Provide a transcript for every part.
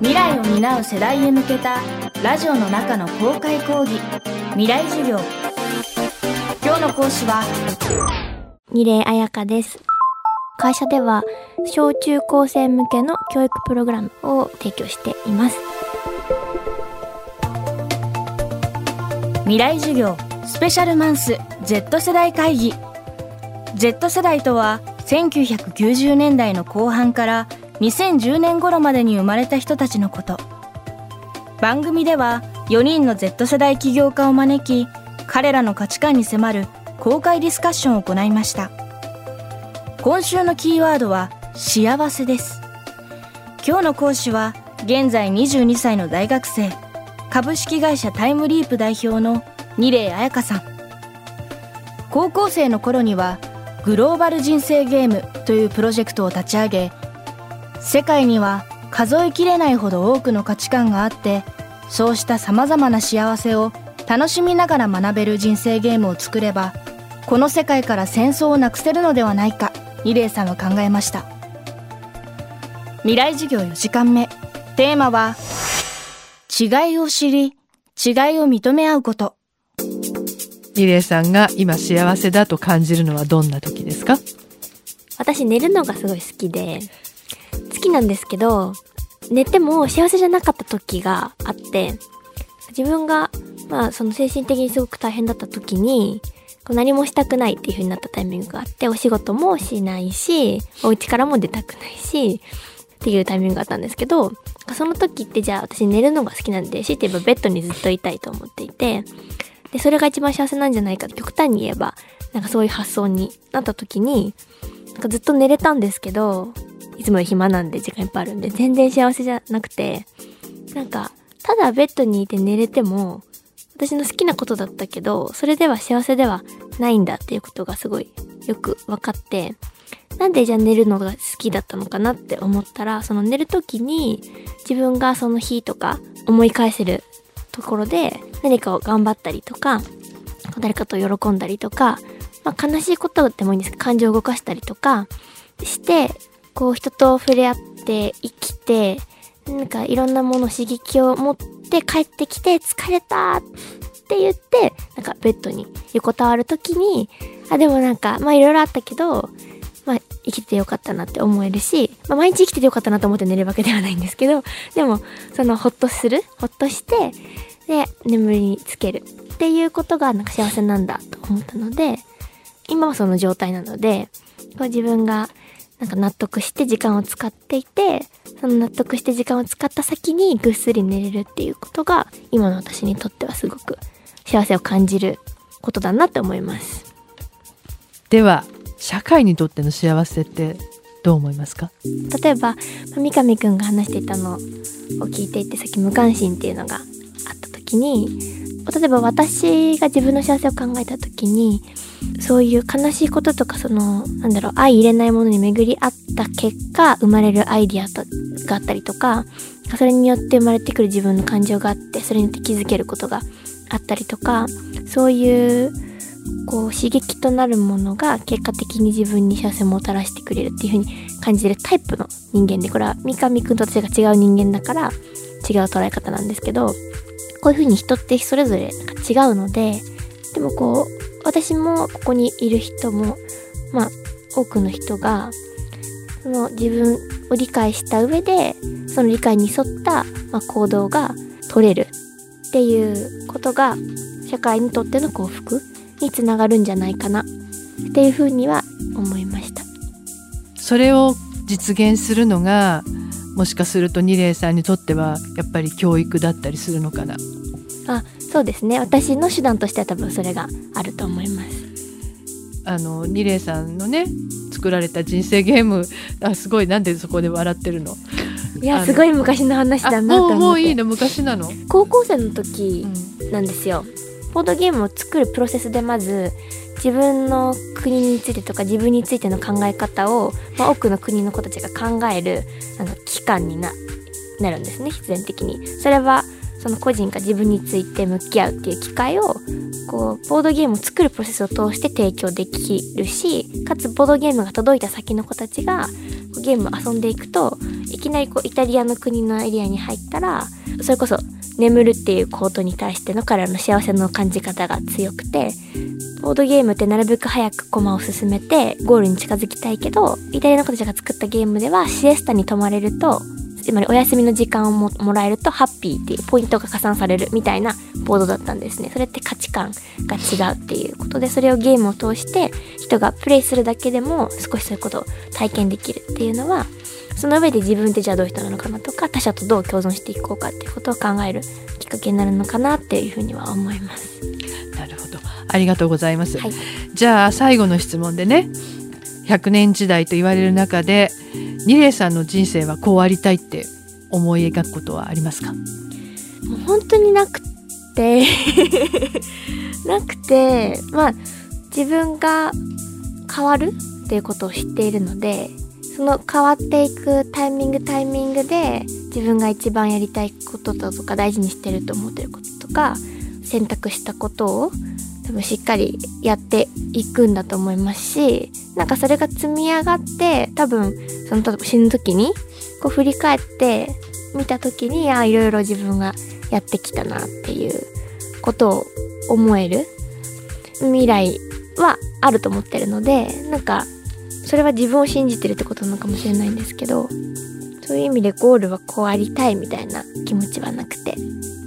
未来を担う世代へ向けたラジオの中の公開講義。未来授業。今日の講師は二礼彩香です。会社では小中高生向けの教育プログラムを提供しています。未来授業。スペシャルマンス。Z 世代会議。Z 世代とは1990年代の後半から2010年頃までに生まれた人たちのこと。番組では4人の Z 世代起業家を招き彼らの価値観に迫る公開ディスカッションを行いました。今週のキーワードは幸せです。今日の講師は現在22歳の大学生株式会社タイムリープ代表の二礼彩香さん。高校生の頃にはグローバル人生ゲームというプロジェクトを立ち上げ世界には数えきれないほど多くの価値観があってそうしたさまざまな幸せを楽しみながら学べる人生ゲームを作ればこの世界から戦争をなくせるのではないか二礼さんは考えました。未来授業4時間目。テーマは違いを知り違いを認め合うこと。二礼さんが今幸せだと感じるのはどんな時ですか？私寝るのがすごい好きで。好きなんですけど寝ても幸せじゃなかった時があって自分がまあその精神的にすごく大変だった時にこう何もしたくないっていう風になったタイミングがあってお仕事もしないしお家からも出たくないしっていうタイミングがあったんですけどその時ってじゃあ私寝るのが好きなんで強いて言えばベッドにずっといたいと思っていてでそれが一番幸せなんじゃないかって極端に言えばなんかそういう発想になった時になんかずっと寝れたんですけどいつもより暇なんで時間いっぱいあるんで全然幸せじゃなくてなんかただベッドにいて寝れても私の好きなことだったけどそれでは幸せではないんだっていうことがすごいよく分かってなんでじゃあ寝るのが好きだったのかなって思ったらその寝る時に自分がその日とか思い返せるところで何かを頑張ったりとか誰かと喜んだりとか、まあ、悲しいことでもいいんですけど感情を動かしたりとかしてこう人と触れ合って生きてなんかいろんなもの刺激を持って帰ってきて疲れたって言ってなんかベッドに横たわる時にあでもなんかまあいろいろあったけどまあ生きててよかったなって思えるし、まあ、毎日生きててよかったなと思って寝るわけではないんですけどでもそのほっとするほっとしてで眠りにつけるっていうことがなんか幸せなんだと思ったので今はその状態なのでこう自分がなんか納得して時間を使っていてその納得して時間を使った先にぐっすり寝れるっていうことが今の私にとってはすごく幸せを感じることだなって思います。では社会にとっての幸せってどう思いますか？例えば三上くんが話していたのを聞いていてさっき無関心っていうのがあった時に例えば私が自分の幸せを考えた時にそういう悲しいこととかそのなんだろう相入れないものに巡り合った結果生まれるアイディアとがあったりとかそれによって生まれてくる自分の感情があってそれによって気づけることがあったりとかそういうこう刺激となるものが結果的に自分に幸せをもたらしてくれるっていう風に感じるタイプの人間でこれは三上くんと私が違う人間だから違う捉え方なんですけどこういう風に人ってそれぞれなんか違うのででもこう私もここにいる人もまあ多くの人がその自分を理解した上でその理解に沿った、まあ、行動が取れるっていうことが社会にとっての幸福につながるんじゃないかなっていうふうには思いました。それを実現するのがもしかすると二礼さんにとってはやっぱり教育だったりするのかな？あそうですね。私の手段としては多分それがあると思います。あの二礼さんのね作られた人生ゲームあすごいなんでそこで笑ってるの？いやすごい昔の話だなと思って。もういいの？昔なの？高校生の時なんですよ、うん、ボードゲームを作るプロセスでまず自分の国についてとか自分についての考え方を、まあ、多くの国の子たちが考えるあの期間にななるんですね。必然的に。それはその個人が自分について向き合うっていう機会をこうボードゲームを作るプロセスを通して提供できるしかつボードゲームが届いた先の子たちがゲーム遊んでいくといきなりこうイタリアの国のエリアに入ったらそれこそ眠るっていうことに対しての彼らの幸せの感じ方が強くてボードゲームってなるべく早く駒を進めてゴールに近づきたいけどイタリアの子たちが作ったゲームではシエスタに泊まれるとつまりお休みの時間をももらえるとハッピーっていうポイントが加算されるみたいなボードだったんですね。それって価値観が違うっていうことでそれをゲームを通して人がプレイするだけでも少しそういうことを体験できるっていうのはその上で自分ってじゃあどういう人なのかなとか他者とどう共存していこうかっていうことを考えるきっかけになるのかなっていうふうには思います。なるほど。ありがとうございます、はい、じゃあ最後の質問でね100年時代と言われる中で二礼さんの人生はこうありたいって思い描くことはありますか？もう本当になくて。なくてまあ自分が変わるっていうことを知っているのでその変わっていくタイミングタイミングで自分が一番やりたいことだとか大事にしてると思ってることとか選択したことを多分しっかりやっていくんだと思いますしなんかそれが積み上がって多分その例えば死ぬ時にこう振り返って見た時にあいろいろ自分がやってきたなっていうことを思える未来はあると思ってるのでなんかそれは自分を信じてるってことなのかもしれないんですけどそういう意味でゴールはこうありたいみたいな気持ちはなくて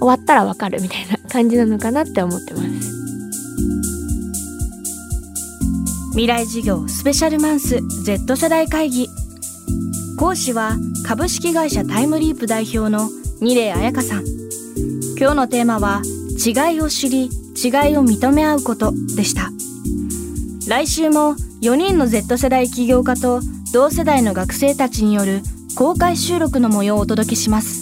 終わったらわかるみたいな感じなのかなって思ってます。未来事業スペシャルマンス Z 世代会議講師は株式会社タイムリープ代表の二礼彩香さん。今日のテーマは違いを知り違いを認め合うことでした。来週も4人の Z 世代起業家と同世代の学生たちによる公開収録の模様をお届けします。